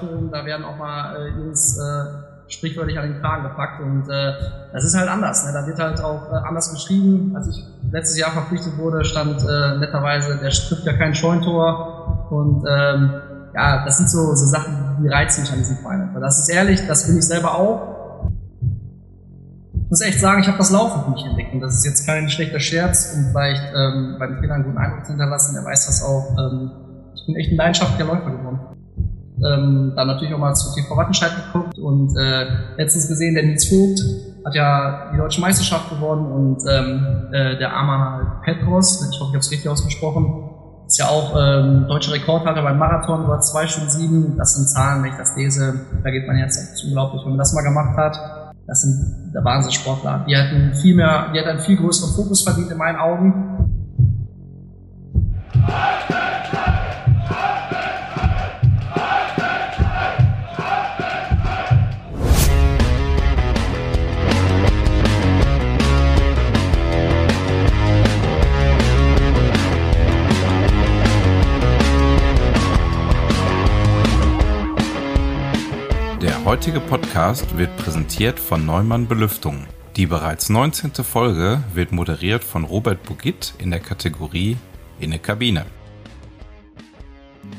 Forum, da werden auch mal äh, Jungs äh, sprichwörtlich an den Kragen gepackt und äh, das ist halt anders. Ne? Da wird halt auch äh, anders geschrieben. Als ich letztes Jahr verpflichtet wurde, stand äh, netterweise, der trifft ja kein Scheuntor und ähm, ja, das sind so, so Sachen, die reizen mich an diesem Verein. Weil das ist ehrlich, das bin ich selber auch. Ich muss echt sagen, ich habe das Laufen für mich entdeckt und das ist jetzt kein schlechter Scherz und vielleicht ähm, bei den Kindern einen guten Eindruck hinterlassen, der weiß das auch. Ähm, ich bin echt ein leidenschaftlicher Läufer geworden. Ähm, dann natürlich auch mal zu TV Wattenscheid geguckt und äh, letztens gesehen, der Nils Vogt hat ja die deutsche Meisterschaft gewonnen und ähm, äh, der Arma Petros, ich hoffe, ich habe es richtig ausgesprochen, ist ja auch ähm, deutscher Rekordhalter beim Marathon über zwei Stunden sieben. Das sind Zahlen, wenn ich das lese, da geht man jetzt das unglaublich, wenn man das mal gemacht hat. Das sind der Wahnsinnssportler. Die hatten viel mehr, die hatten einen viel größeren Fokus verdient in meinen Augen. Heutige Podcast wird präsentiert von Neumann Belüftung. Die bereits 19. Folge wird moderiert von Robert Bugit in der Kategorie In der Kabine.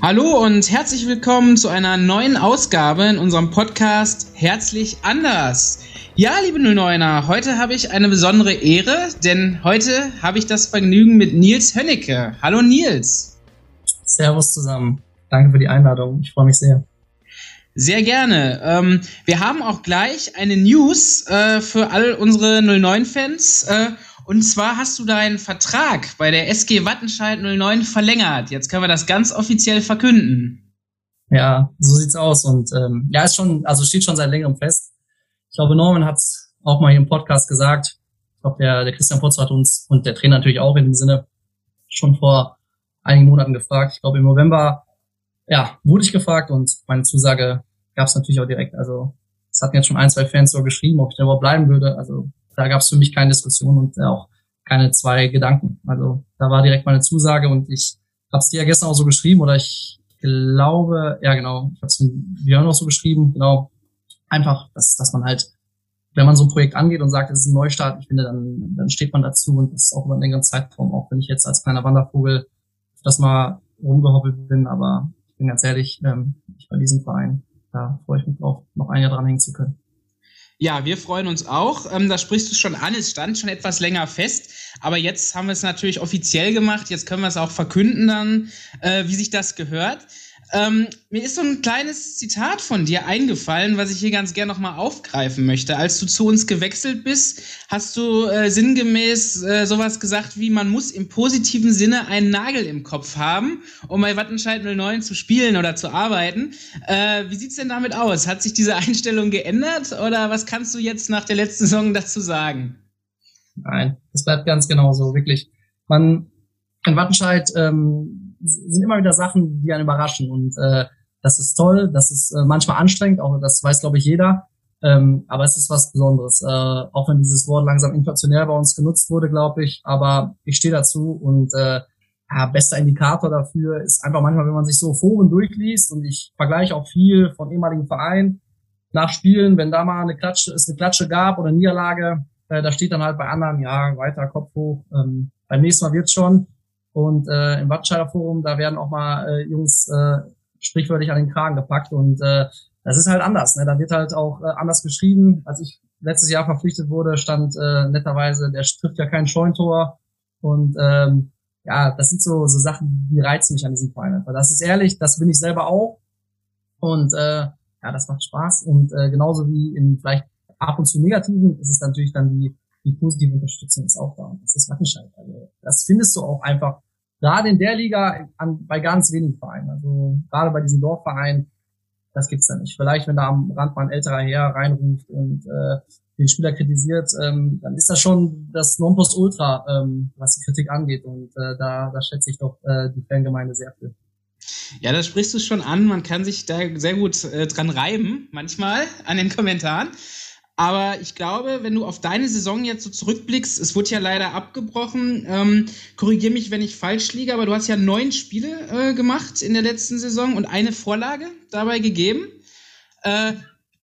Hallo und herzlich willkommen zu einer neuen Ausgabe in unserem Podcast Herzlich anders. Ja, liebe 09er, heute habe ich eine besondere Ehre, denn heute habe ich das Vergnügen mit Nils Hönnecke. Hallo Nils. Servus zusammen. Danke für die Einladung. Ich freue mich sehr. Sehr gerne. Ähm, wir haben auch gleich eine News äh, für all unsere 09-Fans. Äh, und zwar hast du deinen Vertrag bei der SG Wattenscheid 09 verlängert. Jetzt können wir das ganz offiziell verkünden. Ja, so sieht's aus. Und ähm, ja, ist schon, also steht schon seit längerem fest. Ich glaube, Norman hat's auch mal hier im Podcast gesagt. Ich glaube, der, der Christian Potz hat uns und der Trainer natürlich auch in dem Sinne schon vor einigen Monaten gefragt. Ich glaube, im November ja, wurde ich gefragt und meine Zusage gab es natürlich auch direkt. Also es hatten jetzt schon ein, zwei Fans so geschrieben, ob ich da überhaupt bleiben würde. Also da gab es für mich keine Diskussion und auch keine zwei Gedanken. Also da war direkt meine Zusage und ich habe es dir ja gestern auch so geschrieben oder ich glaube, ja genau, ich habe es Björn auch so geschrieben, genau, einfach, dass, dass man halt, wenn man so ein Projekt angeht und sagt, es ist ein Neustart, ich finde, dann, dann steht man dazu und das ist auch über einen längeren Zeitraum, auch wenn ich jetzt als kleiner Wandervogel das mal rumgehoppelt bin, aber ich bin ganz ehrlich, ähm, ich bei diesem Verein da freue ich mich drauf, noch ein Jahr dranhängen zu können. Ja, wir freuen uns auch. Ähm, da sprichst du schon an, es stand schon etwas länger fest, aber jetzt haben wir es natürlich offiziell gemacht, jetzt können wir es auch verkünden dann, äh, wie sich das gehört. Ähm, mir ist so ein kleines Zitat von dir eingefallen, was ich hier ganz gerne nochmal aufgreifen möchte. Als du zu uns gewechselt bist, hast du äh, sinngemäß äh, sowas gesagt wie, man muss im positiven Sinne einen Nagel im Kopf haben, um bei Wattenscheid 09 zu spielen oder zu arbeiten. Äh, wie sieht's denn damit aus? Hat sich diese Einstellung geändert oder was kannst du jetzt nach der letzten Saison dazu sagen? Nein, es bleibt ganz genauso, wirklich. Man in Wattenscheid ähm, sind immer wieder Sachen, die einen überraschen. Und äh, das ist toll, das ist äh, manchmal anstrengend, auch das weiß, glaube ich, jeder. Ähm, aber es ist was Besonderes. Äh, auch wenn dieses Wort langsam inflationär bei uns genutzt wurde, glaube ich. Aber ich stehe dazu und äh, ja, bester Indikator dafür ist einfach manchmal, wenn man sich so Foren durchliest und ich vergleiche auch viel von ehemaligen Vereinen nach Spielen, wenn da mal eine Klatsche, es eine Klatsche gab oder Niederlage, äh, da steht dann halt bei anderen, ja, weiter Kopf hoch, ähm, beim nächsten Mal wird's schon. Und äh, im Wattenscheider Forum, da werden auch mal äh, Jungs äh, sprichwörtlich an den Kragen gepackt. Und äh, das ist halt anders. Ne? Da wird halt auch äh, anders geschrieben. Als ich letztes Jahr verpflichtet wurde, stand äh, netterweise, der trifft ja kein Scheuntor. Und ähm, ja, das sind so, so Sachen, die reizen mich an diesem Verein. Weil das ist ehrlich, das bin ich selber auch. Und äh, ja, das macht Spaß. Und äh, genauso wie in vielleicht ab und zu negativen, ist es natürlich dann die, die positive Unterstützung ist auch da. Und das ist Wattenscheid. Also das findest du auch einfach gerade in der Liga an, bei ganz wenigen Vereinen. Also gerade bei diesen Dorfvereinen, das gibt's da nicht. Vielleicht, wenn da am Rand mal ein älterer Herr reinruft und äh, den Spieler kritisiert, ähm, dann ist das schon das Nonplusultra, ähm, was die Kritik angeht. Und äh, da, da schätze ich doch äh, die Fangemeinde sehr viel. Ja, da sprichst du schon an. Man kann sich da sehr gut äh, dran reiben, manchmal an den Kommentaren. Aber ich glaube, wenn du auf deine Saison jetzt so zurückblickst, es wurde ja leider abgebrochen. Ähm, Korrigiere mich, wenn ich falsch liege, aber du hast ja neun Spiele äh, gemacht in der letzten Saison und eine Vorlage dabei gegeben. Äh,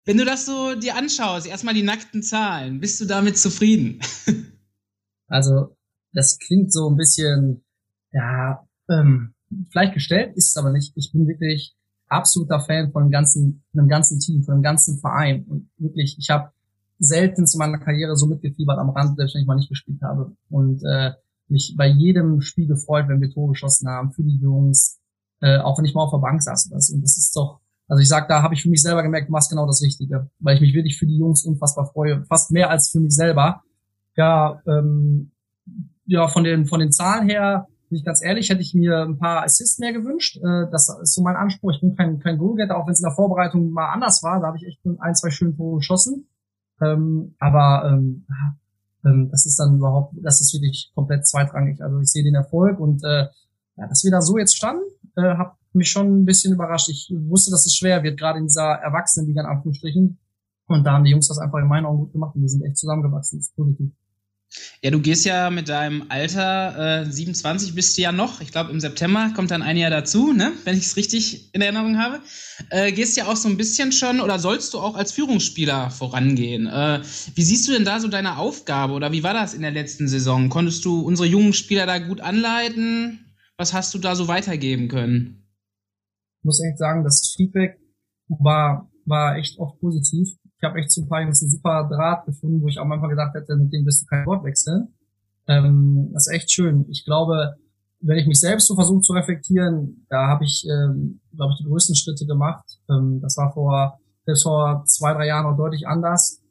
wenn du das so dir anschaust, erstmal die nackten Zahlen, bist du damit zufrieden? also, das klingt so ein bisschen, ja, ähm, vielleicht gestellt, ist es aber nicht. Ich bin wirklich absoluter Fan von dem ganzen, von dem ganzen Team, von dem ganzen Verein. Und wirklich, ich habe selten in meiner Karriere so mitgefiebert am Rand, selbst wenn ich mal nicht gespielt habe. Und äh, mich bei jedem Spiel gefreut, wenn wir Tore geschossen haben, für die Jungs, äh, auch wenn ich mal auf der Bank saß. Und das, und das ist doch, also ich sag, da habe ich für mich selber gemerkt, du machst genau das Richtige, weil ich mich wirklich für die Jungs unfassbar freue, fast mehr als für mich selber. Ja, ähm, ja, von den von den Zahlen her, bin ich ganz ehrlich, hätte ich mir ein paar Assists mehr gewünscht. Äh, das ist so mein Anspruch. Ich bin kein kein Goalgetter, auch wenn es in der Vorbereitung mal anders war. Da habe ich echt ein, zwei schöne Tore geschossen. Ähm, aber ähm, ähm, das ist dann überhaupt, das ist wirklich komplett zweitrangig. Also ich sehe den Erfolg und äh, ja, dass wir da so jetzt standen, äh, hat mich schon ein bisschen überrascht. Ich wusste, dass es schwer wird, gerade in dieser Erwachsenenliga in Anführungsstrichen. Und da haben die Jungs das einfach in meinen Augen gut gemacht und wir sind echt zusammengewachsen. Das ist positiv. Ja, du gehst ja mit deinem Alter, äh, 27 bist du ja noch, ich glaube im September kommt dann ein Jahr dazu, ne? wenn ich es richtig in Erinnerung habe. Äh, gehst ja auch so ein bisschen schon oder sollst du auch als Führungsspieler vorangehen. Äh, wie siehst du denn da so deine Aufgabe oder wie war das in der letzten Saison? Konntest du unsere jungen Spieler da gut anleiten? Was hast du da so weitergeben können? Ich muss echt sagen, das Feedback war, war echt oft positiv ich habe echt zu ein paar Jungs einen super Draht gefunden, wo ich auch manchmal gedacht hätte, mit denen wirst du kein Wort wechseln. Ähm, das ist echt schön. Ich glaube, wenn ich mich selbst so versuche zu reflektieren, da habe ich, ähm, glaube ich, die größten Schritte gemacht. Ähm, das war vor, selbst vor zwei, drei Jahren noch deutlich anders.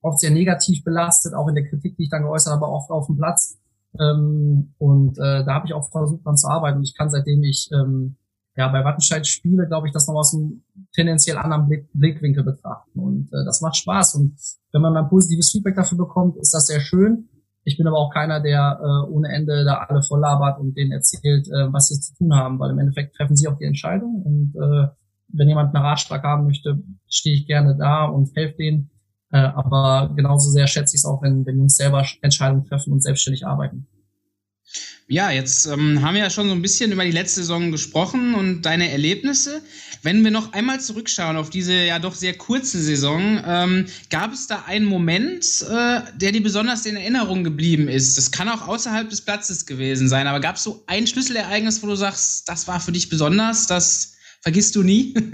Oft sehr negativ belastet, auch in der Kritik, die ich dann geäußert habe, oft auf dem Platz. Ähm, und äh, da habe ich auch versucht, dran zu arbeiten. Ich kann, seitdem ich ähm, ja, bei Wattenscheid spiele, glaube ich, das noch aus einem tendenziell anderen Blick, Blickwinkel betrachten. Und äh, das macht Spaß. Und wenn man dann positives Feedback dafür bekommt, ist das sehr schön. Ich bin aber auch keiner, der äh, ohne Ende da alle voll labert und denen erzählt, äh, was sie zu tun haben, weil im Endeffekt treffen sie auch die Entscheidung. Und äh, wenn jemand einen Ratschlag haben möchte, stehe ich gerne da und helfe denen. Äh, aber genauso sehr schätze ich es auch, wenn, wenn Jungs selber Entscheidungen treffen und selbstständig arbeiten. Ja, jetzt ähm, haben wir ja schon so ein bisschen über die letzte Saison gesprochen und deine Erlebnisse. Wenn wir noch einmal zurückschauen auf diese ja doch sehr kurze Saison, ähm, gab es da einen Moment, äh, der dir besonders in Erinnerung geblieben ist? Das kann auch außerhalb des Platzes gewesen sein, aber gab es so ein Schlüsselereignis, wo du sagst, das war für dich besonders, das vergisst du nie?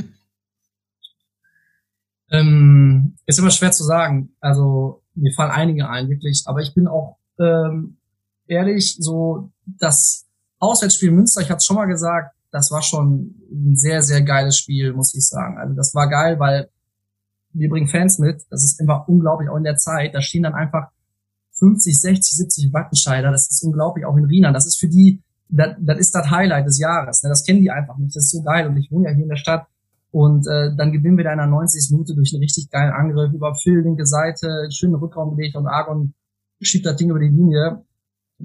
ähm, ist immer schwer zu sagen. Also mir fallen einige ein, wirklich. Aber ich bin auch ähm, ehrlich, so das Auswärtsspiel Münster, ich hatte es schon mal gesagt, das war schon ein sehr, sehr geiles Spiel, muss ich sagen. Also das war geil, weil wir bringen Fans mit. Das ist einfach unglaublich, auch in der Zeit. Da stehen dann einfach 50, 60, 70 Wattenscheider. Das ist unglaublich, auch in Rienan. Das ist für die, das, das ist das Highlight des Jahres. Ne? Das kennen die einfach nicht. Das ist so geil. Und ich wohne ja hier in der Stadt. Und äh, dann gewinnen wir da in der 90. Minute durch einen richtig geilen Angriff über Phil, linke Seite, Rückraum gelegt und Argon schiebt das Ding über die Linie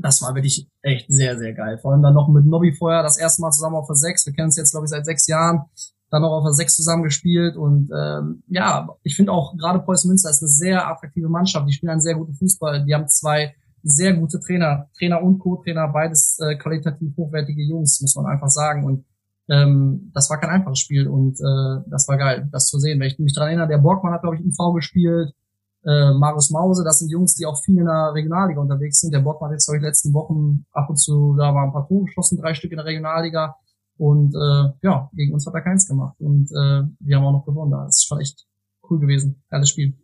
das war wirklich echt sehr, sehr geil. Vor allem dann noch mit Nobby vorher das erste Mal zusammen auf der 6. Wir kennen uns jetzt, glaube ich, seit sechs Jahren. Dann noch auf der 6 zusammen gespielt. Und ähm, ja, ich finde auch gerade Preußen Münster ist eine sehr attraktive Mannschaft. Die spielen einen sehr guten Fußball. Die haben zwei sehr gute Trainer, Trainer und Co-Trainer, beides äh, qualitativ hochwertige Jungs, muss man einfach sagen. Und ähm, das war kein einfaches Spiel und äh, das war geil, das zu sehen. Wenn ich mich daran erinnere, der Borgmann hat, glaube ich, IV gespielt, äh, Marius Mause, das sind Jungs, die auch viel in der Regionalliga unterwegs sind. Der Bottmann hat jetzt, glaube ich, letzten Wochen ab und zu, da waren ein paar Tore geschossen, drei Stück in der Regionalliga. Und äh, ja, gegen uns hat er keins gemacht. Und äh, wir haben auch noch gewonnen. Das ist schon echt cool gewesen. Geiles Spiel.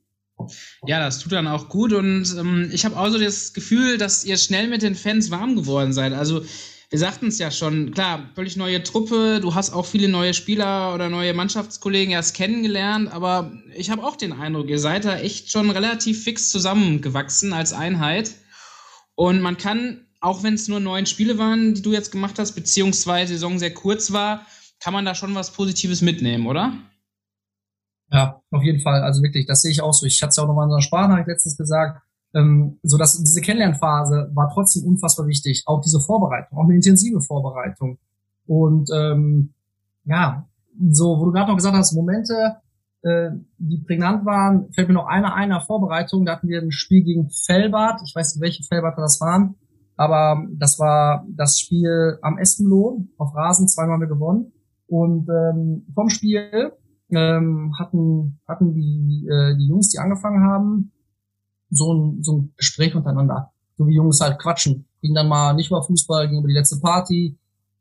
Ja, das tut dann auch gut und ähm, ich habe auch so das Gefühl, dass ihr schnell mit den Fans warm geworden seid. Also wir sagten es ja schon, klar, völlig neue Truppe, du hast auch viele neue Spieler oder neue Mannschaftskollegen erst kennengelernt, aber ich habe auch den Eindruck, ihr seid da echt schon relativ fix zusammengewachsen als Einheit. Und man kann, auch wenn es nur neun Spiele waren, die du jetzt gemacht hast, beziehungsweise Saison sehr kurz war, kann man da schon was Positives mitnehmen, oder? Ja, auf jeden Fall. Also wirklich, das sehe ich auch so. Ich hatte es ja auch noch mal in unserer Sprachnachricht letztens gesagt ähm, so dass diese Kennenlernphase war trotzdem unfassbar wichtig. Auch diese Vorbereitung, auch eine intensive Vorbereitung. Und ähm, ja, so, wo du gerade noch gesagt hast, Momente, äh, die prägnant waren, fällt mir noch einer einer Vorbereitung. Da hatten wir ein Spiel gegen Fellbad. Ich weiß nicht, welche Fellbad das waren, aber das war das Spiel am Espenloh auf Rasen. Zweimal haben wir gewonnen. Und ähm, vom Spiel ähm, hatten hatten die äh, die Jungs, die angefangen haben, so ein so ein Gespräch untereinander, so wie Jungs halt quatschen. Ging dann mal nicht über Fußball, ging über die letzte Party,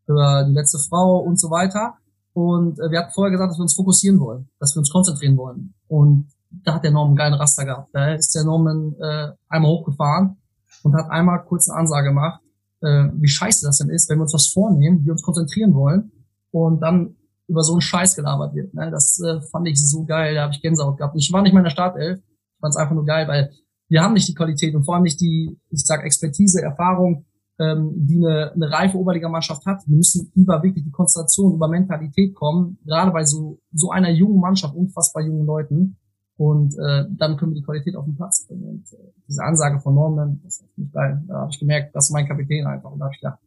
über die letzte Frau und so weiter. Und äh, wir hatten vorher gesagt, dass wir uns fokussieren wollen, dass wir uns konzentrieren wollen. Und da hat der Norman einen geilen Raster gehabt. Da ist der Norman äh, einmal hochgefahren und hat einmal kurz eine Ansage gemacht, äh, wie scheiße das denn ist, wenn wir uns was vornehmen, wir uns konzentrieren wollen und dann über so einen Scheiß gelabert wird. Ne? Das äh, fand ich so geil, da habe ich Gänsehaut gehabt. Ich war nicht mal in der Startelf, ich fand es einfach nur geil, weil wir haben nicht die Qualität und vor allem nicht die, ich sag Expertise, Erfahrung, ähm, die eine, eine reife Oberligamannschaft hat. Wir müssen über wirklich die Konzentration, über Mentalität kommen, gerade bei so, so einer jungen Mannschaft, unfassbar jungen Leuten. Und äh, dann können wir die Qualität auf den Platz bringen. Und äh, diese Ansage von Norman, das ist nicht geil. Da habe ich gemerkt, das ist mein Kapitän einfach. Und da habe ich gedacht,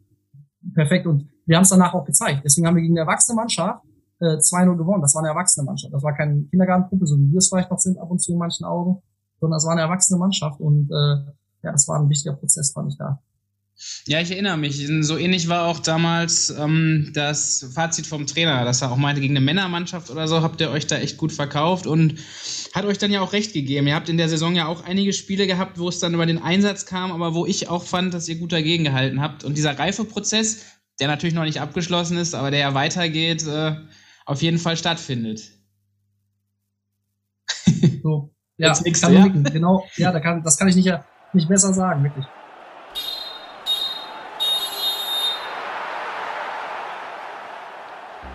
perfekt. Und wir haben es danach auch gezeigt. Deswegen haben wir gegen eine erwachsene Mannschaft äh, 2-0 gewonnen. Das war eine erwachsene Mannschaft. Das war keine Kindergartengruppe, so wie wir es vielleicht noch sind, ab und zu in manchen Augen, sondern das war eine erwachsene Mannschaft. Und äh, ja, das war ein wichtiger Prozess, fand ich da. Ja, ich erinnere mich. So ähnlich war auch damals ähm, das Fazit vom Trainer, dass er auch meinte, gegen eine Männermannschaft oder so habt ihr euch da echt gut verkauft und hat euch dann ja auch recht gegeben. Ihr habt in der Saison ja auch einige Spiele gehabt, wo es dann über den Einsatz kam, aber wo ich auch fand, dass ihr gut dagegen gehalten habt. Und dieser Reifeprozess, der natürlich noch nicht abgeschlossen ist, aber der ja weitergeht, äh, auf jeden Fall stattfindet. So, ja, kann ja? genau, ja, da kann, das kann ich nicht, nicht besser sagen, wirklich.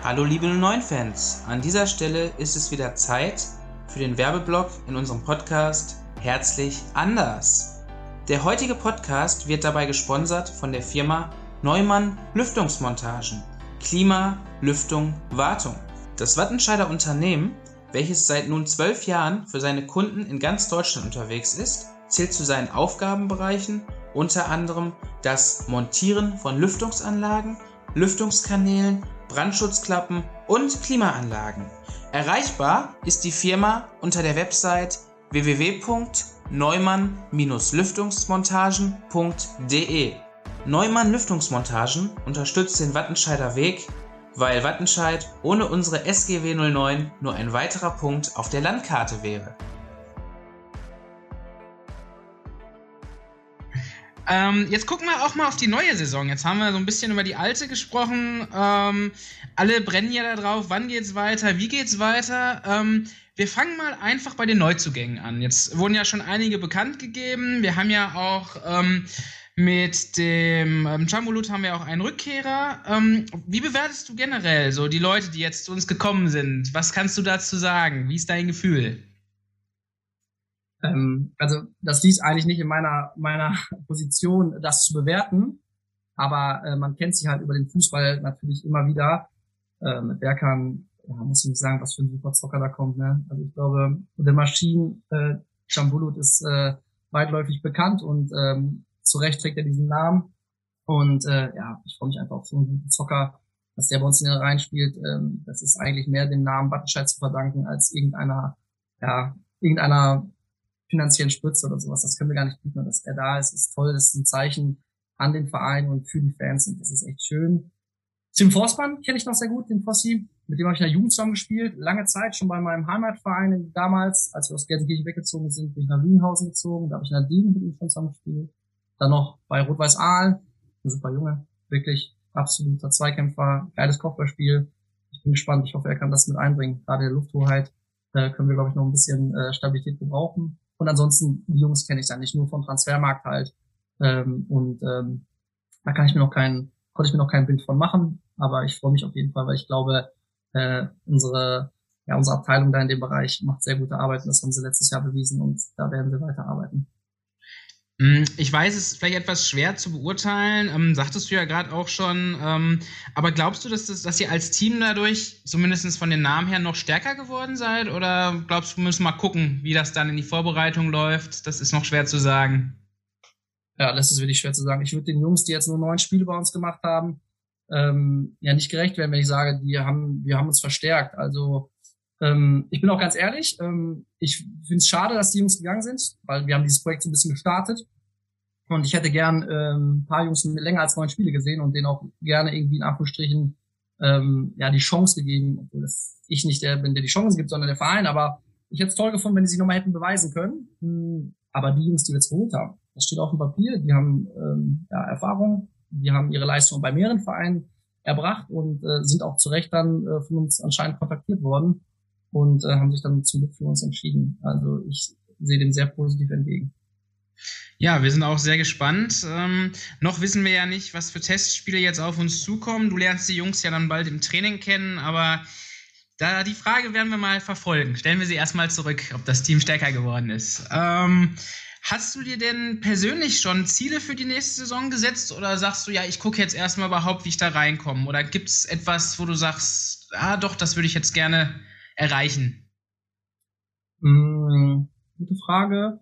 Hallo liebe 09-Fans, an dieser Stelle ist es wieder Zeit für den Werbeblock in unserem Podcast Herzlich anders. Der heutige Podcast wird dabei gesponsert von der Firma Neumann Lüftungsmontagen. Klima, Lüftung, Wartung. Das Wattenscheider Unternehmen, welches seit nun zwölf Jahren für seine Kunden in ganz Deutschland unterwegs ist, zählt zu seinen Aufgabenbereichen unter anderem das Montieren von Lüftungsanlagen, Lüftungskanälen Brandschutzklappen und Klimaanlagen. Erreichbar ist die Firma unter der Website www.neumann-lüftungsmontagen.de. Neumann Lüftungsmontagen unterstützt den Wattenscheider Weg, weil Wattenscheid ohne unsere SGW 09 nur ein weiterer Punkt auf der Landkarte wäre. Ähm, jetzt gucken wir auch mal auf die neue Saison. Jetzt haben wir so ein bisschen über die alte gesprochen. Ähm, alle brennen ja da drauf. Wann geht's weiter? Wie geht's weiter? Ähm, wir fangen mal einfach bei den Neuzugängen an. Jetzt wurden ja schon einige bekannt gegeben. Wir haben ja auch ähm, mit dem ähm, Chambulut haben wir auch einen Rückkehrer. Ähm, wie bewertest du generell so die Leute, die jetzt zu uns gekommen sind? Was kannst du dazu sagen? Wie ist dein Gefühl? Ähm, also das liegt eigentlich nicht in meiner, meiner Position, das zu bewerten. Aber äh, man kennt sich halt über den Fußball natürlich immer wieder. Äh, mit Berkan, ja, muss ich nicht sagen, was für ein super Zocker da kommt. Ne? Also ich glaube, der Maschinen, äh, Chambulut ist äh, weitläufig bekannt und ähm, zu Recht trägt er diesen Namen. Und äh, ja, ich freue mich einfach auf so einen guten Zocker, dass der bei uns in den Reihen spielt. Ähm, das ist eigentlich mehr dem Namen Wattenscheid zu verdanken als irgendeiner, ja, irgendeiner finanziellen Spritze oder sowas. Das können wir gar nicht bieten. Dass er da ist, ist toll. Das ist ein Zeichen an den Verein und für die Fans. Und das ist echt schön. Tim Forstmann kenne ich noch sehr gut, den Fossi. Mit dem habe ich in der Jugend zusammen gespielt. Lange Zeit schon bei meinem Heimatverein damals. Als wir aus Gelsenkirchen weggezogen sind, bin ich nach Lügenhausen gezogen. Da habe ich in der Dielen mit ihm schon zusammen gespielt. Dann noch bei Rot-Weiß Aal. Ein super Junge. Wirklich absoluter Zweikämpfer. Geiles Kopfballspiel. Ich bin gespannt. Ich hoffe, er kann das mit einbringen. Gerade der Lufthoheit äh, können wir, glaube ich, noch ein bisschen äh, Stabilität gebrauchen. Und ansonsten, die Jungs kenne ich dann nicht nur vom Transfermarkt halt. Ähm, und ähm, da kann ich mir noch keinen, konnte ich mir noch kein Bild von machen. Aber ich freue mich auf jeden Fall, weil ich glaube, äh, unsere, ja, unsere Abteilung da in dem Bereich macht sehr gute Arbeit. Und das haben sie letztes Jahr bewiesen und da werden wir weiterarbeiten. Hm, ich weiß, es ist vielleicht etwas schwer zu beurteilen, ähm, sagtest du ja gerade auch schon. Ähm, aber glaubst du, dass, das, dass ihr als Team dadurch, zumindest von den Namen her, noch stärker geworden seid? Oder glaubst du, wir müssen mal gucken, wie das dann in die Vorbereitung läuft? Das ist noch schwer zu sagen. Ja, das ist wirklich schwer zu sagen. Ich würde den Jungs, die jetzt nur neun Spiele bei uns gemacht haben, ähm, ja nicht gerecht werden, wenn ich sage, die haben, wir haben uns verstärkt. Also Ähm, ich bin auch ganz ehrlich, ähm, ich finde es schade, dass die Jungs gegangen sind, weil wir haben dieses Projekt so ein bisschen gestartet. Und ich hätte gern ähm, ein paar Jungs länger als neun Spiele gesehen und denen auch gerne irgendwie in Anführungsstrichen ähm, ja die Chance gegeben, obwohl das ich nicht der bin, der die Chance gibt, sondern der Verein. Aber ich hätte es toll gefunden, wenn die sich nochmal hätten beweisen können. Hm, aber die Jungs, die wir jetzt geholt haben, das steht auf dem Papier, die haben ähm, ja, Erfahrung, die haben ihre Leistung bei mehreren Vereinen erbracht und äh, sind auch zu Recht dann äh, von uns anscheinend kontaktiert worden und äh, haben sich dann zum Glück für uns entschieden. Also ich sehe dem sehr positiv entgegen. Ja, wir sind auch sehr gespannt. Ähm, noch wissen wir ja nicht, was für Testspiele jetzt auf uns zukommen. Du lernst die Jungs ja dann bald im Training kennen, aber da die Frage werden wir mal verfolgen. Stellen wir sie erstmal zurück, ob das Team stärker geworden ist. Ähm, hast du dir denn persönlich schon Ziele für die nächste Saison gesetzt oder sagst du, ja, ich gucke jetzt erstmal überhaupt, wie ich da reinkomme? Oder gibt es etwas, wo du sagst, ah doch, das würde ich jetzt gerne erreichen? Hm, gute Frage.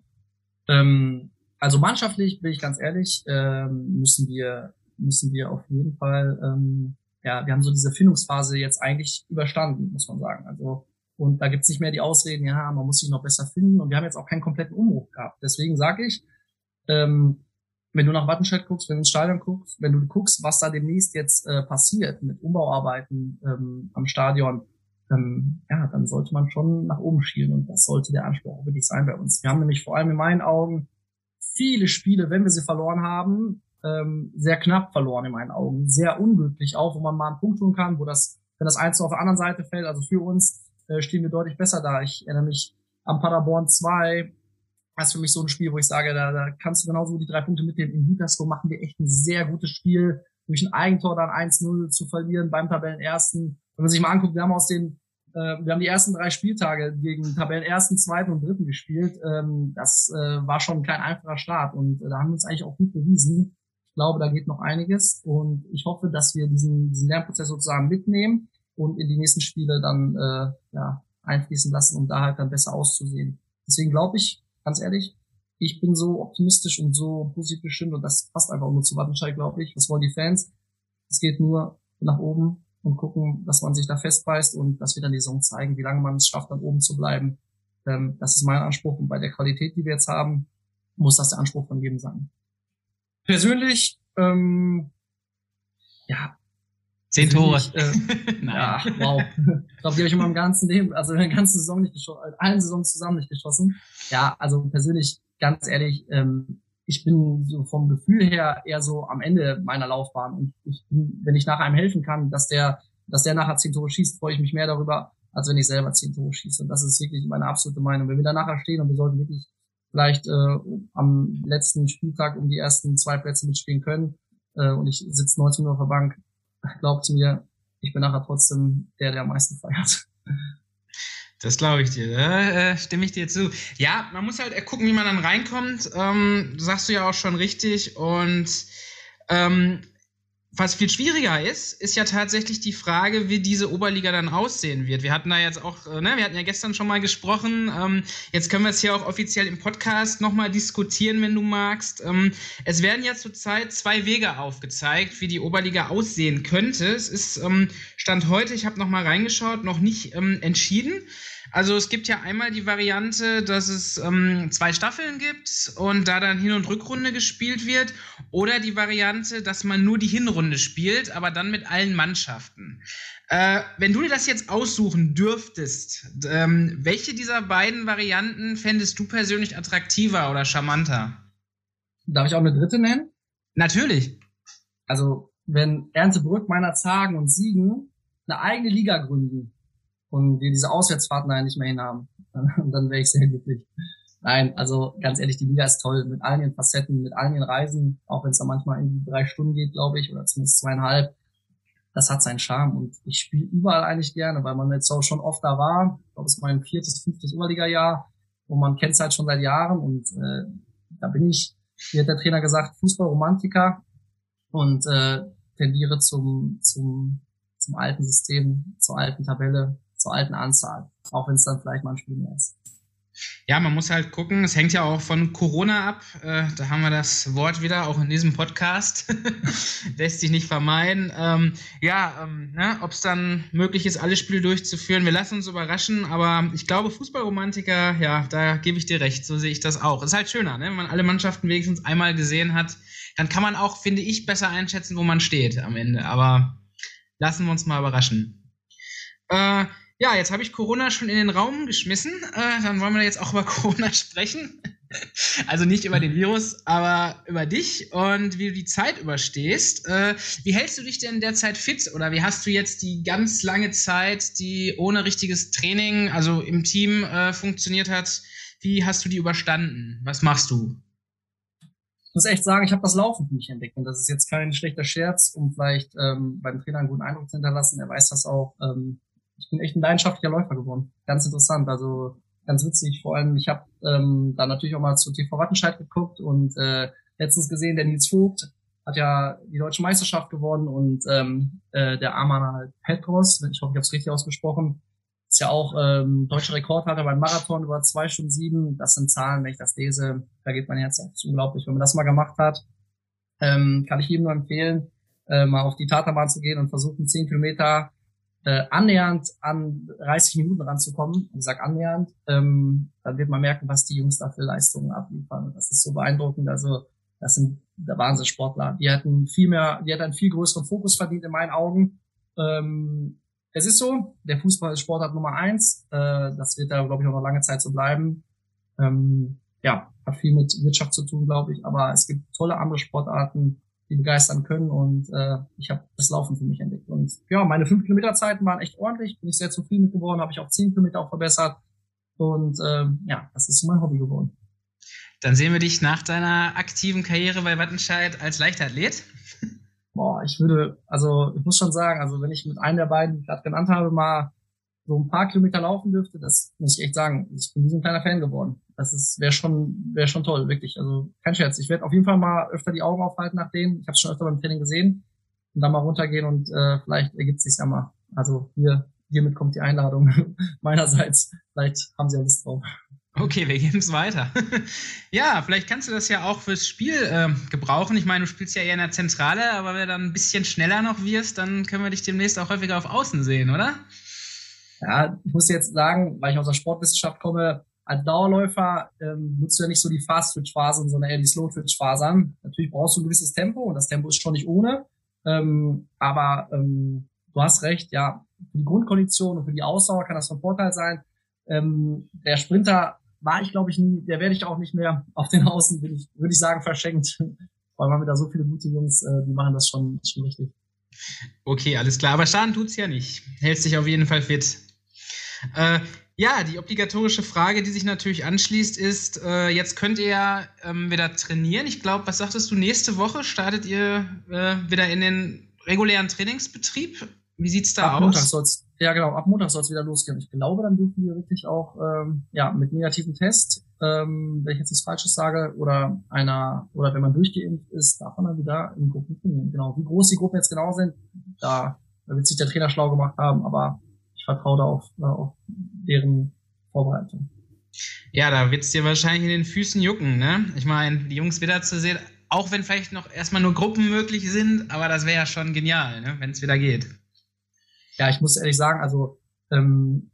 Ähm, also mannschaftlich, bin ich ganz ehrlich, ähm, müssen wir müssen wir auf jeden Fall, ähm, ja, wir haben so diese Findungsphase jetzt eigentlich überstanden, muss man sagen. Also und da gibt's nicht mehr die Ausreden, ja, man muss sich noch besser finden. Und wir haben jetzt auch keinen kompletten Umbruch gehabt. Deswegen sage ich, ähm, wenn du nach Wattenscheid guckst, wenn du ins Stadion guckst, wenn du guckst, was da demnächst jetzt äh, passiert mit Umbauarbeiten ähm, am Stadion, ähm, ja, dann sollte man schon nach oben schielen und das sollte der Anspruch auch wirklich sein bei uns. Wir haben nämlich vor allem in meinen Augen viele Spiele, wenn wir sie verloren haben, ähm, sehr knapp verloren in meinen Augen, sehr unglücklich auch, wo man mal einen Punkt tun kann, wo das, wenn das Eins auf der anderen Seite fällt, also für uns äh, stehen wir deutlich besser da. Ich erinnere mich am Paderborn 2, das ist für mich so ein Spiel, wo ich sage, da, da kannst du genauso die drei Punkte mitnehmen. In Gütersloh machen wir echt ein sehr gutes Spiel, durch ein Eigentor dann 1-0 zu verlieren beim Tabellenersten. Wenn man sich mal anguckt, wir haben aus den wir haben die ersten drei Spieltage gegen Tabellenersten, zweiten und dritten gespielt. Ähm, das äh, war schon kein einfacher Start und äh, da haben wir uns eigentlich auch gut bewiesen. Ich glaube, da geht noch einiges und ich hoffe, dass wir diesen, diesen Lernprozess sozusagen mitnehmen und in die nächsten Spiele dann äh, ja, einfließen lassen, um da halt dann besser auszusehen. Deswegen glaube ich, ganz ehrlich, ich bin so optimistisch und so positiv bestimmt und das passt einfach nur zu Wattenscheid, glaube ich. Was wollen die Fans? Es geht nur nach oben und gucken, dass man sich da festbeißt und dass wir dann die Saison zeigen, wie lange man es schafft, dann oben zu bleiben. Ähm, das ist mein Anspruch und bei der Qualität, die wir jetzt haben, muss das der Anspruch von jedem sein. Persönlich, ähm, ja. Zehn Tore. Äh, ja, wow. Ich glaube, die habe ich in meinem ganzen Leben, also in der ganzen Saison nicht geschossen, allen Saisons zusammen nicht geschossen. Ja, also persönlich, ganz ehrlich, ähm, ich bin so vom Gefühl her eher so am Ende meiner Laufbahn. Und ich bin, wenn ich nachher einem helfen kann, dass der, dass der nachher zehn Tore schießt, freue ich mich mehr darüber, als wenn ich selber zehn Tore schieße. Und das ist wirklich meine absolute Meinung. Wenn wir da nachher stehen und wir sollten wirklich vielleicht äh, am letzten Spieltag um die ersten zwei Plätze mitspielen können äh, und ich sitze 19 Uhr auf der Bank, glaubt mir, ich bin nachher trotzdem der, der am meisten feiert. Das glaube ich dir, da äh, stimme ich dir zu. Ja, man muss halt gucken, wie man dann reinkommt. Ähm, sagst du ja auch schon richtig. Und ähm, was viel schwieriger ist, ist ja tatsächlich die Frage, wie diese Oberliga dann aussehen wird. Wir hatten da jetzt auch, äh, ne, wir hatten ja gestern schon mal gesprochen. Ähm, jetzt können wir es hier auch offiziell im Podcast nochmal diskutieren, wenn du magst. Ähm, es werden ja zurzeit zwei Wege aufgezeigt, wie die Oberliga aussehen könnte. Es ist ähm, Stand heute, ich habe nochmal reingeschaut, noch nicht ähm, entschieden. Also es gibt ja einmal die Variante, dass es ähm, zwei Staffeln gibt und da dann Hin- und Rückrunde gespielt wird. Oder die Variante, dass man nur die Hinrunde spielt, aber dann mit allen Mannschaften. Äh, wenn du dir das jetzt aussuchen dürftest, ähm, welche dieser beiden Varianten fändest du persönlich attraktiver oder charmanter? Darf ich auch eine dritte nennen? Natürlich. Also, wenn Erntebrück, meiner Zagen und Siegen eine eigene Liga gründen, und wir diese Auswärtsfahrten da nicht mehr hinhaben, dann, dann wäre ich sehr glücklich. Nein, also ganz ehrlich, die Liga ist toll mit allen ihren Facetten, mit allen ihren Reisen, auch wenn es da manchmal in drei Stunden geht, glaube ich, oder zumindest zweieinhalb. Das hat seinen Charme und ich spiele überall eigentlich gerne, weil man jetzt auch schon oft da war. Ich glaube, es ist mein viertes, fünftes Oberliga-Jahr und man kennt es halt schon seit Jahren und äh, da bin ich, wie hat der Trainer gesagt, Fußballromantiker und äh, tendiere zum, zum, zum alten System, zur alten Tabelle, zur alten Anzahl, auch wenn es dann vielleicht mal ein Spiel mehr ist. Ja, man muss halt gucken, es hängt ja auch von Corona ab. Äh, da haben wir das Wort wieder, auch in diesem Podcast. Lässt sich nicht vermeiden. Ähm, ja, ähm, ne, ob es dann möglich ist, alle Spiele durchzuführen, wir lassen uns überraschen, aber ich glaube, Fußballromantiker, ja, da gebe ich dir recht, so sehe ich das auch. Ist halt schöner, ne? wenn man alle Mannschaften wenigstens einmal gesehen hat, dann kann man auch, finde ich, besser einschätzen, wo man steht am Ende. Aber lassen wir uns mal überraschen. Äh, ja, jetzt habe ich Corona schon in den Raum geschmissen. Äh, dann wollen wir jetzt auch über Corona sprechen. also nicht über den Virus, aber über dich und wie du die Zeit überstehst. Äh, wie hältst du dich denn derzeit fit? Oder wie hast du jetzt die ganz lange Zeit, die ohne richtiges Training, also im Team äh, funktioniert hat, wie hast du die überstanden? Was machst du? Ich muss echt sagen, ich habe das Laufen für mich entdeckt. Und das ist jetzt kein schlechter Scherz, um vielleicht ähm, beim Trainer einen guten Eindruck zu hinterlassen. Er weiß das auch. Ähm, ich bin echt ein leidenschaftlicher Läufer geworden. Ganz interessant, also ganz witzig. Vor allem, ich habe ähm, da natürlich auch mal zu TV Wattenscheid geguckt und äh, letztens gesehen, der Nils Vogt hat ja die deutsche Meisterschaft gewonnen und ähm, äh, der Arman Petros, ich hoffe, ich habe es richtig ausgesprochen, ist ja auch ähm, deutscher Rekordhalter beim Marathon über zwei Stunden sieben. Das sind Zahlen, wenn ich das lese, da geht mein Herz auf. Unglaublich. Wenn man das mal gemacht hat, ähm, kann ich jedem nur empfehlen, äh, mal auf die Taterbahn zu gehen und versuchen, zehn Kilometer äh, annähernd an 30 Minuten ranzukommen, ich sag annähernd, ähm, dann wird man merken, was die Jungs da für Leistungen abliefern. Das ist so beeindruckend. Also das sind der Wahnsinnssportler. Die hatten viel mehr, die hatten einen viel größeren Fokus verdient in meinen Augen. Ähm, es ist so, der Fußball ist Sportart Nummer eins. Äh, das wird da, glaube ich, auch noch lange Zeit so bleiben. Ähm, ja, hat viel mit Wirtschaft zu tun, glaube ich. Aber es gibt tolle andere Sportarten, die begeistern können. Und äh, ich habe das Laufen für mich entdeckt. Und ja, meine 5 Kilometer Zeiten waren echt ordentlich. Bin ich sehr zufrieden mit geworden, habe ich auch 10 Kilometer auch verbessert. Und äh, ja, das ist so mein Hobby geworden. Dann sehen wir dich nach deiner aktiven Karriere bei Wattenscheid als Leichtathlet. Boah, ich würde, also ich muss schon sagen, also wenn ich mit einem der beiden, die ich gerade genannt habe, mal so ein paar Kilometer laufen dürfte, das muss ich echt sagen. Ich bin so ein kleiner Fan geworden. Das ist wäre schon wäre schon toll, wirklich. Also kein Scherz. Ich werde auf jeden Fall mal öfter die Augen aufhalten nach denen. Ich habe schon öfter beim Training gesehen und dann mal runtergehen und äh, vielleicht ergibt sich ja mal. Also hier hiermit kommt die Einladung meinerseits. Vielleicht haben Sie ja Lust drauf. Okay, wir geben es weiter. ja, vielleicht kannst du das ja auch fürs Spiel äh, gebrauchen. Ich meine, du spielst ja eher in der Zentrale, aber wenn du dann ein bisschen schneller noch wirst, dann können wir dich demnächst auch häufiger auf Außen sehen, oder? Ja, ich muss jetzt sagen, weil ich aus der Sportwissenschaft komme, als Dauerläufer ähm, nutzt du ja nicht so die Fast-Twitch-Phasen, sondern eher die Slow-Twitch-Phasen. Natürlich brauchst du ein gewisses Tempo und das Tempo ist schon nicht ohne. Ähm, aber ähm, du hast recht, ja, für die Grundkondition und für die Ausdauer kann das von Vorteil sein. Ähm, der Sprinter war ich, glaube ich, nie, der werde ich auch nicht mehr auf den Außen, bin ich, würde ich sagen, verschenkt. Weil man da so viele gute Jungs, äh, die machen das schon, schon richtig. Okay, alles klar. Aber Schaden tut's ja nicht. Hältst dich auf jeden Fall fit. Äh, ja, die obligatorische Frage, die sich natürlich anschließt, ist, äh, jetzt könnt ihr ja ähm, wieder trainieren. Ich glaube, was sagtest du, nächste Woche startet ihr äh, wieder in den regulären Trainingsbetrieb? Wie sieht's da ab aus? Ja, genau, ab Montag soll es wieder losgehen. Ich glaube, dann dürfen wir wirklich auch ähm, ja, mit negativen Test, ähm, wenn ich jetzt nichts Falsches sage, oder einer, oder wenn man durchgeimpft ist, darf man dann wieder in Gruppen trainieren. Genau. Wie groß die Gruppen jetzt genau sind, da, da wird sich der Trainer schlau gemacht haben, aber vertraue da auf, äh, auf deren Vorbereitung. Ja, da wird's dir wahrscheinlich in den Füßen jucken, ne? Ich meine, die Jungs wieder zu sehen, auch wenn vielleicht noch erstmal nur Gruppen möglich sind, aber das wäre ja schon genial, ne? wenn es wieder geht ja, ich muss ehrlich sagen, also ähm,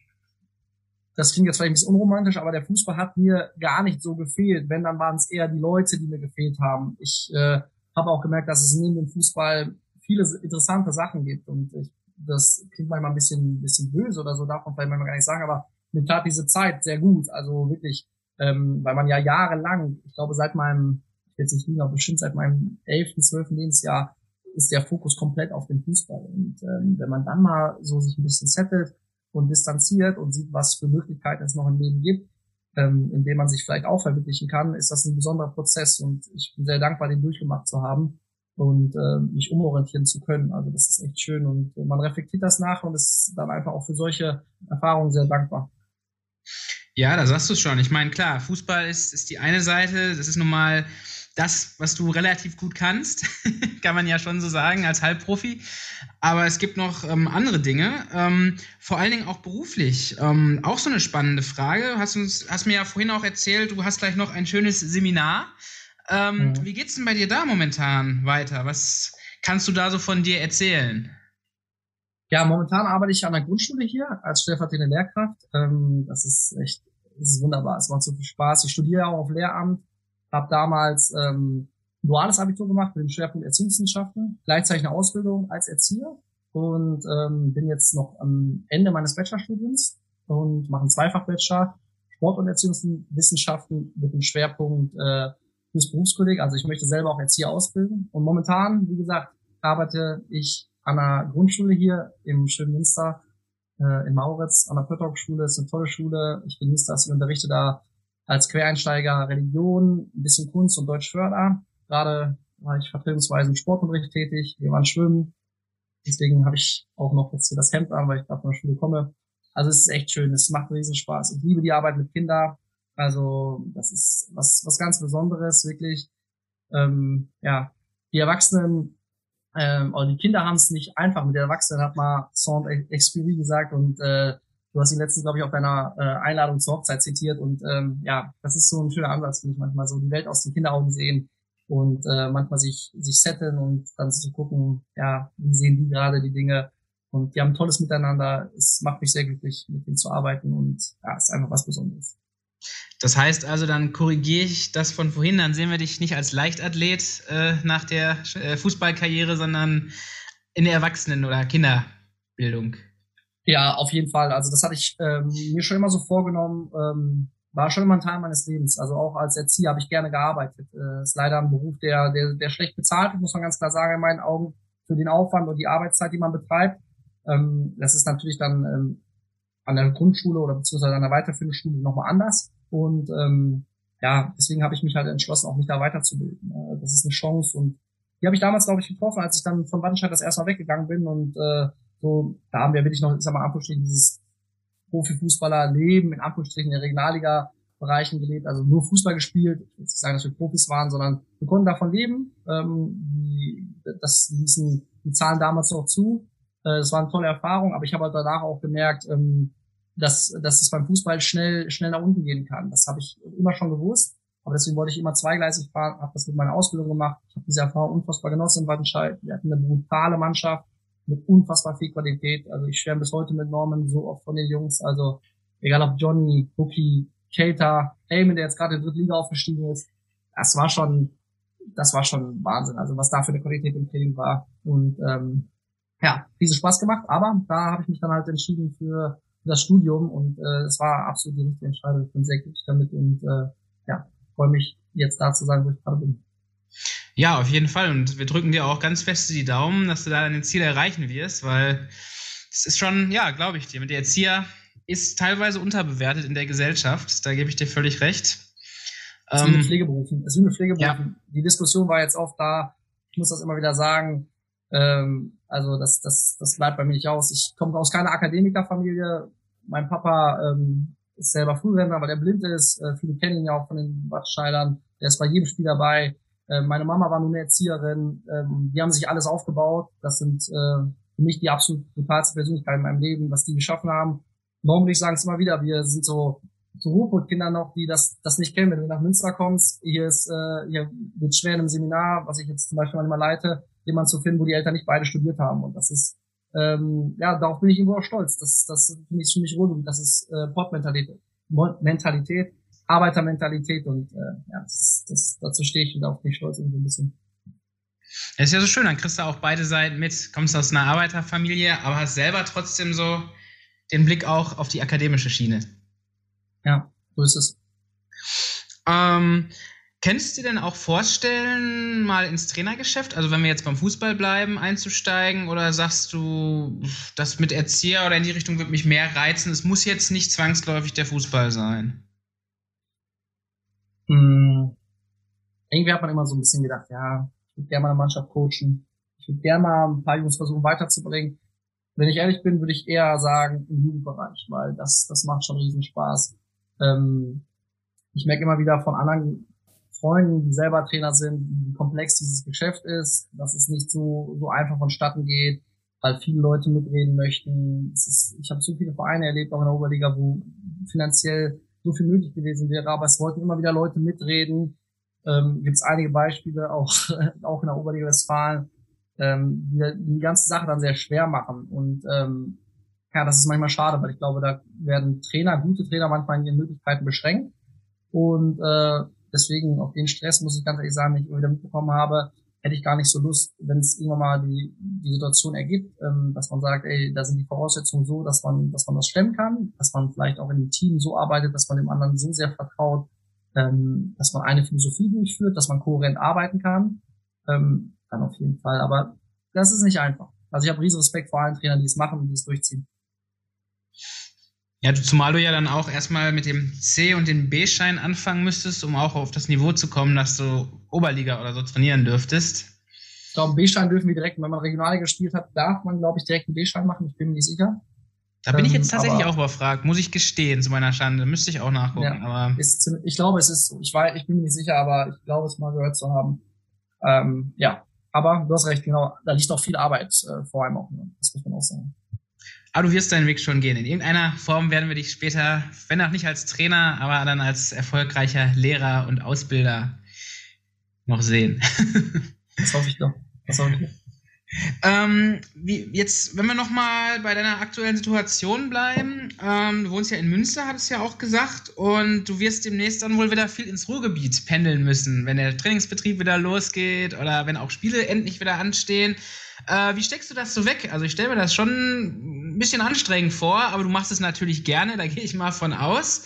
das klingt jetzt vielleicht ein bisschen unromantisch, aber der Fußball hat mir gar nicht so gefehlt. Wenn, dann waren es eher die Leute, die mir gefehlt haben. Ich äh, habe auch gemerkt, dass es neben dem Fußball viele interessante Sachen gibt. Und ich, das klingt manchmal ein bisschen, bisschen böse oder so, darf man vielleicht manchmal gar nicht sagen, aber mir tat diese Zeit sehr gut. Also wirklich, ähm, weil man ja jahrelang, ich glaube seit meinem, ich jetzt nicht liegen, aber bestimmt seit meinem elften, zwölften Lebensjahr ist der Fokus komplett auf den Fußball. Und ähm, wenn man dann mal so sich ein bisschen settelt und distanziert und sieht, was für Möglichkeiten es noch im Leben gibt, ähm, in dem man sich vielleicht auch verwirklichen kann, ist das ein besonderer Prozess. Und ich bin sehr dankbar, den durchgemacht zu haben und äh, mich umorientieren zu können. Also das ist echt schön und man reflektiert das nach und ist dann einfach auch für solche Erfahrungen sehr dankbar. Ja, da sagst du es schon. Ich meine, klar, Fußball ist, ist die eine Seite, das ist nun mal das, was du relativ gut kannst, kann man ja schon so sagen, als Halbprofi. Aber es gibt noch ähm, andere Dinge, ähm, vor allen Dingen auch beruflich. Ähm, auch so eine spannende Frage. Hast, uns, hast mir ja vorhin auch erzählt, du hast gleich noch ein schönes Seminar. Ähm, mhm. Wie geht's denn bei dir da momentan weiter? Was kannst du da so von dir erzählen? Ja, momentan arbeite ich an der Grundschule hier als stellvertretende Lehrkraft. Ähm, das ist echt, das ist wunderbar. Es macht so viel Spaß. Ich studiere auch auf Lehramt, habe damals ähm, duales Abitur gemacht mit dem Schwerpunkt Erziehungswissenschaften, gleichzeitig eine Ausbildung als Erzieher und ähm, bin jetzt noch am Ende meines Bachelorstudiums und mache einen Zweifach-Bachelor Sport- und Erziehungswissenschaften mit dem Schwerpunkt äh, fürs Berufskolleg. Also ich möchte selber auch Erzieher ausbilden. Und momentan, wie gesagt, arbeite ich an einer Grundschule hier im schönen Münster, äh, in Mauritz, an der Pöttock-Schule. ist eine tolle Schule. Ich genieße das und unterrichte da als Quereinsteiger Religion, ein bisschen Kunst und Deutsch Förder. Gerade war ich vertretungsweise im Sportunterricht tätig. Wir waren schwimmen. Deswegen habe ich auch noch jetzt hier das Hemd an, weil ich gerade von der Schule komme. Also es ist echt schön. Es macht riesen Spaß. Ich liebe die Arbeit mit Kindern. Also das ist was, was ganz Besonderes, wirklich. Ähm, ja, die Erwachsenen ähm, oder die Kinder haben es nicht einfach. Mit den Erwachsenen hat mal Sound Experience gesagt und äh, du hast ihn letztens, glaube ich, auf deiner äh, Einladung zur Hochzeit zitiert und ähm, ja, das ist so ein schöner Ansatz, finde ich manchmal so, die Welt aus den Kinderaugen sehen und äh, manchmal sich, sich setteln und dann zu gucken, ja, wie sehen die gerade die Dinge und die haben ein tolles Miteinander. Es macht mich sehr glücklich, mit denen zu arbeiten und ja, ist einfach was Besonderes. Das heißt also, dann korrigiere ich das von vorhin, dann sehen wir dich nicht als Leichtathlet äh, nach der äh, Fußballkarriere, sondern in der Erwachsenen- oder Kinderbildung. Ja, auf jeden Fall. Also das hatte ich ähm, mir schon immer so vorgenommen, ähm, war schon immer ein Teil meines Lebens. Also auch als Erzieher habe ich gerne gearbeitet. Äh, ist leider ein Beruf, der, der, der schlecht bezahlt wird, muss man ganz klar sagen, in meinen Augen, für den Aufwand und die Arbeitszeit, die man betreibt. Ähm, das ist natürlich dann ähm, an der Grundschule oder beziehungsweise an der weiterführenden Schule nochmal anders. Und ähm, ja, deswegen habe ich mich halt entschlossen, auch mich da weiterzubilden. Äh, das ist eine Chance und die habe ich damals, glaube ich, getroffen, als ich dann von Wattenscheid das erste Mal weggegangen bin und äh, so, da haben wir wirklich noch, ich sag mal, Anführungsstrichen, dieses Profifußballer-Leben in Anführungsstrichen in der Regionalliga-Bereichen gelebt, also nur Fußball gespielt. Ich will nicht sagen, dass wir Profis waren, sondern wir konnten davon leben. Ähm, die, das ließen die Zahlen damals noch zu. Äh, das war eine tolle Erfahrung, aber ich habe halt danach auch gemerkt, ähm, dass, dass es beim Fußball schnell, schnell nach unten gehen kann. Das habe ich immer schon gewusst. Aber deswegen wollte ich immer zweigleisig fahren, habe das mit meiner Ausbildung gemacht. Ich habe diese Erfahrung unfassbar genossen in Wattenscheid. Wir hatten eine brutale Mannschaft mit unfassbar viel Qualität. Also ich schwärme bis heute mit Norman so oft von den Jungs. Also egal ob Johnny, Bookie, Keita, Eamon, der jetzt gerade in der dritten Liga aufgestiegen ist. Das war schon, das war schon Wahnsinn. Also was da für eine Qualität im Training war. Und ähm, ja, riesen Spaß gemacht. Aber da habe ich mich dann halt entschieden für das Studium und äh, es war absolut die richtige Entscheidung. Ich bin sehr glücklich damit und äh, ja, freue mich jetzt da zu sein, wo ich gerade bin. Ja, auf jeden Fall. Und wir drücken dir auch ganz fest die Daumen, dass du da dein Ziel erreichen wirst, weil es ist schon, ja, glaube ich dir, mit der Erzieher ist teilweise unterbewertet in der Gesellschaft. Da gebe ich dir völlig recht. Es mit ähm, Pflegeberufen. Es mit Pflegeberufen. Ja. Die Diskussion war jetzt oft da. Ich muss das immer wieder sagen. Ähm, also das, das, das bleibt bei mir nicht aus. Ich komme aus keiner Akademikerfamilie. Mein Papa ähm, ist selber Frührentner, weil er blind ist. Äh, viele kennen ihn ja auch von den Wattscheidern. Der ist bei jedem Spiel dabei. Äh, meine Mama war nur eine Erzieherin. Ähm, die haben sich alles aufgebaut. Das sind äh, für mich die absolut brutalste Persönlichkeit in meinem Leben, was die geschaffen haben. Warum ich sagen es immer wieder, wir sind so so Ruhrpott-Kinder noch, die das, das nicht kennen. Wenn du nach Münster kommst, hier ist, äh, hier wird schwer in einem Seminar, was ich jetzt zum Beispiel manchmal leite, jemand zu finden, wo die Eltern nicht beide studiert haben. Und das ist, ähm, ja, darauf bin ich irgendwo auch stolz. Das, das finde ich für mich rund. Das ist äh, Portmentalität, Mentalität, Arbeitermentalität und äh, ja, das, das, dazu stehe ich und darauf bin ich stolz irgendwie ein bisschen. Es ist ja so schön, dann kriegst du auch beide Seiten mit, kommst aus einer Arbeiterfamilie, aber hast selber trotzdem so den Blick auch auf die akademische Schiene. Ja, so ist es. Ähm, Kennst du dir denn auch vorstellen, mal ins Trainergeschäft, also wenn wir jetzt beim Fußball bleiben, einzusteigen? Oder sagst du, das mit Erzieher oder in die Richtung wird mich mehr reizen? Es muss jetzt nicht zwangsläufig der Fußball sein. Hm. Irgendwie hat man immer so ein bisschen gedacht, ja, ich würde gerne mal eine Mannschaft coachen. Ich würde gerne mal ein paar Jungs versuchen weiterzubringen. Wenn ich ehrlich bin, würde ich eher sagen im Jugendbereich, weil das, das macht schon riesen Spaß. Ähm, ich merke immer wieder von anderen Freunden, die selber Trainer sind, wie komplex dieses Geschäft ist, dass es nicht so, so einfach vonstatten geht, weil viele Leute mitreden möchten. Ist, ich habe so viele Vereine erlebt, auch in der Oberliga, wo finanziell so viel möglich gewesen wäre, aber es wollten immer wieder Leute mitreden. Ähm, Gibt es einige Beispiele, auch, auch in der Oberliga Westfalen, ähm, die, die ganze Sache dann sehr schwer machen. Und ähm, ja, das ist manchmal schade, weil ich glaube, da werden Trainer, gute Trainer manchmal in ihren Möglichkeiten beschränkt. Und äh, deswegen auf den Stress, muss ich ganz ehrlich sagen, den ich immer wieder mitbekommen habe, hätte ich gar nicht so Lust, wenn es irgendwann mal die, die Situation ergibt, ähm, dass man sagt, ey, da sind die Voraussetzungen so, dass man, dass man das stemmen kann, dass man vielleicht auch in dem Team so arbeitet, dass man dem anderen so sehr vertraut, ähm, dass man eine Philosophie durchführt, dass man kohärent arbeiten kann, ähm, dann auf jeden Fall. Aber das ist nicht einfach. Also ich habe riesen Respekt vor allen Trainern, die es machen und die es durchziehen. Ja, zumal du ja dann auch erstmal mit dem C- und dem B-Schein anfangen müsstest, um auch auf das Niveau zu kommen, dass du Oberliga oder so trainieren dürftest. Ich glaube, B-Schein dürfen wir direkt, wenn man Regionalliga gespielt hat, darf man, glaube ich, direkt einen B-Schein machen. Ich bin mir nicht sicher. Da bin ähm, ich jetzt tatsächlich auch überfragt, muss ich gestehen, zu meiner Schande. Müsste ich auch nachgucken. Ja, aber ist, ich glaube, es ist, ich weiß, ich bin mir nicht sicher, aber ich glaube, es mal gehört zu haben. Ähm, ja, aber du hast recht, genau. Da liegt auch viel Arbeit äh, vor allem auch. Ne? Das muss man auch sagen. Aber du wirst deinen Weg schon gehen. In irgendeiner Form werden wir dich später, wenn auch nicht als Trainer, aber dann als erfolgreicher Lehrer und Ausbilder noch sehen. das hoffe ich doch. Das hoffe ich doch. Ähm, wie, jetzt, wenn wir nochmal bei deiner aktuellen Situation bleiben, ähm, du wohnst ja in Münster, hattest ja auch gesagt, und du wirst demnächst dann wohl wieder viel ins Ruhrgebiet pendeln müssen, wenn der Trainingsbetrieb wieder losgeht oder wenn auch Spiele endlich wieder anstehen. Äh, wie steckst du das so weg? Also ich stelle mir das schon ein bisschen anstrengend vor, aber du machst es natürlich gerne, da gehe ich mal von aus.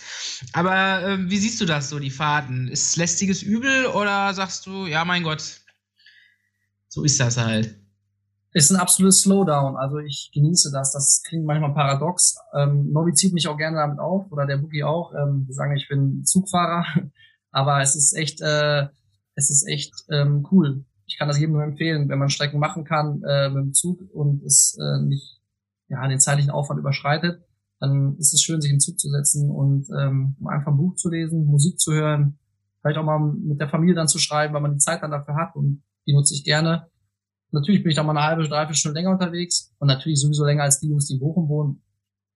Aber äh, wie siehst du das so, die Fahrten? Ist es lästiges Übel oder sagst du, ja mein Gott, so ist das halt? Ist ein absolutes Slowdown. Also ich genieße das. Das klingt manchmal paradox. Ähm, Nobby zieht mich auch gerne damit auf oder der Boogie auch. Ähm, wir sagen, ich bin Zugfahrer, aber es ist echt, äh, es ist echt ähm, cool ich kann das jedem nur empfehlen, wenn man Strecken machen kann äh, mit dem Zug und es äh, nicht ja, den zeitlichen Aufwand überschreitet, dann ist es schön, sich in den Zug zu setzen und ähm, einfach ein Buch zu lesen, Musik zu hören, vielleicht auch mal mit der Familie dann zu schreiben, weil man die Zeit dann dafür hat und die nutze ich gerne. Natürlich bin ich dann mal eine halbe, dreiviertel Stunde länger unterwegs und natürlich sowieso länger als die Jungs, die in Bochum wohnen.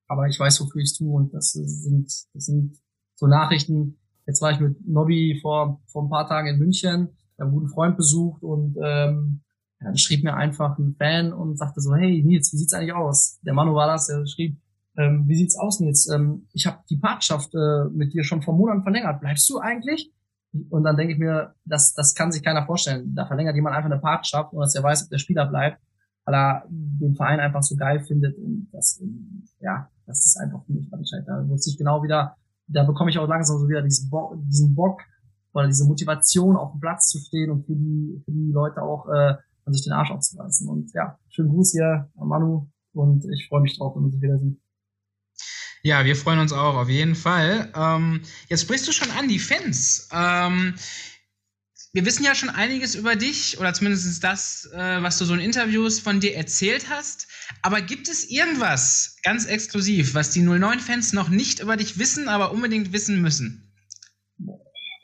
Aber ich weiß, wofür ich es tue und das sind, das sind so Nachrichten. Jetzt war ich mit Nobby vor, vor ein paar Tagen in München einen guten Freund besucht und ähm, dann schrieb mir einfach ein Fan und sagte so, hey Nils, wie sieht's eigentlich aus? Der Manu war das, der schrieb, ähm, wie sieht's aus Nils? Ähm, ich habe die Partnerschaft äh, mit dir schon vor Monaten verlängert. Bleibst du eigentlich? Und dann denke ich mir, das, das kann sich keiner vorstellen. Da verlängert jemand einfach eine Partnerschaft, ohne dass er weiß, ob der Spieler bleibt, weil er den Verein einfach so geil findet. Und das, ja, das ist einfach für mich Da wird sich genau wieder, da bekomme ich auch langsam so wieder diesen Bock, diesen Bock oder diese Motivation auf dem Platz zu stehen und für die, für die Leute auch äh, an sich den Arsch aufzureißen. Und ja, schönen Gruß hier an Manu und ich freue mich drauf, wenn man sich wieder sieht. Ja, wir freuen uns auch, auf jeden Fall. Ähm, jetzt sprichst du schon an, die Fans. Ähm, wir wissen ja schon einiges über dich oder zumindest das, äh, was du so in Interviews von dir erzählt hast. Aber gibt es irgendwas ganz exklusiv, was die 09-Fans noch nicht über dich wissen, aber unbedingt wissen müssen?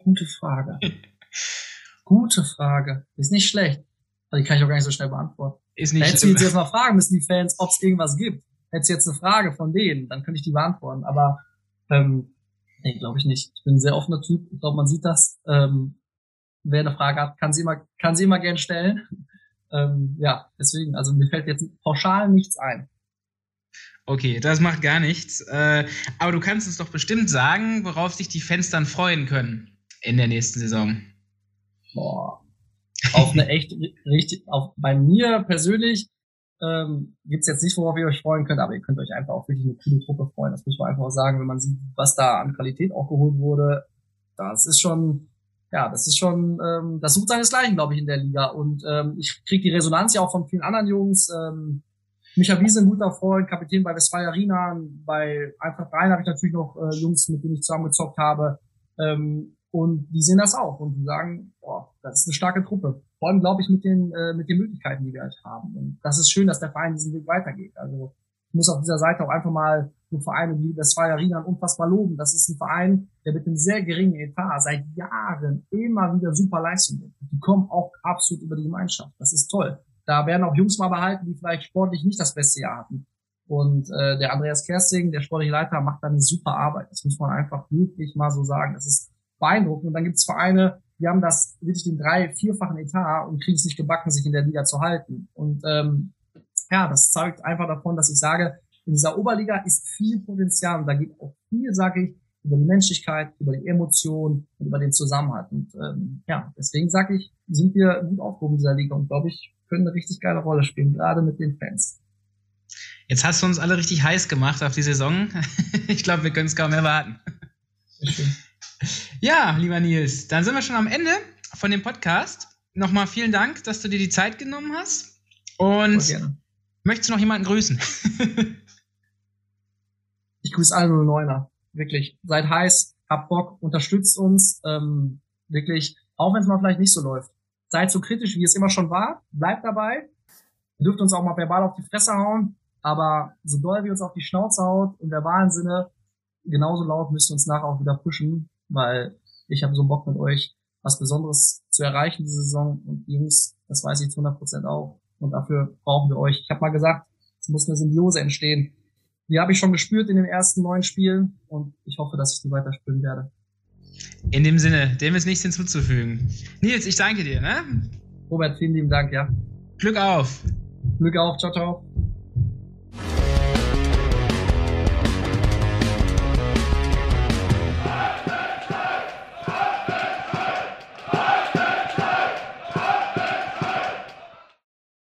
Gute Frage. Gute Frage. Ist nicht schlecht. Also die kann ich auch gar nicht so schnell beantworten. Ist nicht Hättest du jetzt mal fragen müssen, die Fans, ob es irgendwas gibt. Hättest du jetzt eine Frage von denen, dann könnte ich die beantworten. Aber ähm, nee, glaube ich nicht. Ich bin ein sehr offener Typ. Ich glaube, man sieht das. Ähm, wer eine Frage hat, kann sie immer, kann sie immer gern stellen. Ähm, ja, deswegen, also mir fällt jetzt pauschal nichts ein. Okay, das macht gar nichts. Äh, aber du kannst uns doch bestimmt sagen, worauf sich die Fans dann freuen können in der nächsten Saison? Boah. Auf eine echt richtig, auf, bei mir persönlich ähm, gibt jetzt nicht, worauf ihr euch freuen könnt, aber ihr könnt euch einfach auch wirklich eine coole Truppe freuen. Das muss man einfach auch sagen, wenn man sieht, was da an Qualität auch geholt wurde. Das ist schon, ja, das ist schon, ähm, das sucht seinesgleichen, glaube ich, in der Liga. Und ähm, ich kriege die Resonanz ja auch von vielen anderen Jungs. Ähm, Micha Wiese, ein guter Freund, Kapitän bei Westfalia Arena. Bei Eintracht Rhein habe ich natürlich noch äh, Jungs, mit denen ich zusammengezockt habe. Ähm, und die sehen das auch und die sagen, boah, das ist eine starke Truppe. Vor allem, glaube ich, mit den, äh, mit den Möglichkeiten, die wir halt haben. Und das ist schön, dass der Verein diesen Weg weitergeht. Also Ich muss auf dieser Seite auch einfach mal so Vereine wie Westfalia Riemann unfassbar loben. Das ist ein Verein, der mit einem sehr geringen Etat seit Jahren immer wieder super Leistungen. Die kommen auch absolut über die Gemeinschaft. Das ist toll. Da werden auch Jungs mal behalten, die vielleicht sportlich nicht das beste Jahr hatten. Und äh, der Andreas Kersting, der sportliche Leiter, macht da eine super Arbeit. Das muss man einfach wirklich mal so sagen. Das ist beeindruckend. Und dann gibt es Vereine, die haben das wirklich den drei-, vierfachen Etat und kriegen es nicht gebacken, sich in der Liga zu halten. Und ähm, ja, das zeugt einfach davon, dass ich sage, in dieser Oberliga ist viel Potenzial und da geht auch viel, sage ich, über die Menschlichkeit, über die Emotionen und über den Zusammenhalt. Und ähm, ja, deswegen sage ich, sind wir gut aufgehoben in dieser Liga und glaube ich, können eine richtig geile Rolle spielen, gerade mit den Fans. Jetzt hast du uns alle richtig heiß gemacht auf die Saison. ich glaube, wir können es kaum erwarten. Ja, lieber Nils, dann sind wir schon am Ende von dem Podcast. Nochmal vielen Dank, dass du dir die Zeit genommen hast. Und möchtest du noch jemanden grüßen? ich grüße alle 09er. Wirklich. Seid heiß, habt Bock, unterstützt uns. Ähm, wirklich, auch wenn es mal vielleicht nicht so läuft. Seid so kritisch, wie es immer schon war. Bleibt dabei. Ihr dürft uns auch mal verbal auf die Fresse hauen. Aber so doll wie uns auf die Schnauze haut, im verbalen Sinne, genauso laut müsst ihr uns nachher auch wieder pushen weil ich habe so Bock mit euch was Besonderes zu erreichen diese Saison und Jungs, das weiß ich zu 100 Prozent auch und dafür brauchen wir euch. Ich habe mal gesagt, es muss eine Symbiose entstehen. Die habe ich schon gespürt in den ersten neun Spielen und ich hoffe, dass ich die weiter spüren werde. In dem Sinne, dem ist nichts hinzuzufügen. Nils, ich danke dir, ne? Robert, vielen lieben Dank, ja. Glück auf. Glück auf, ciao, ciao.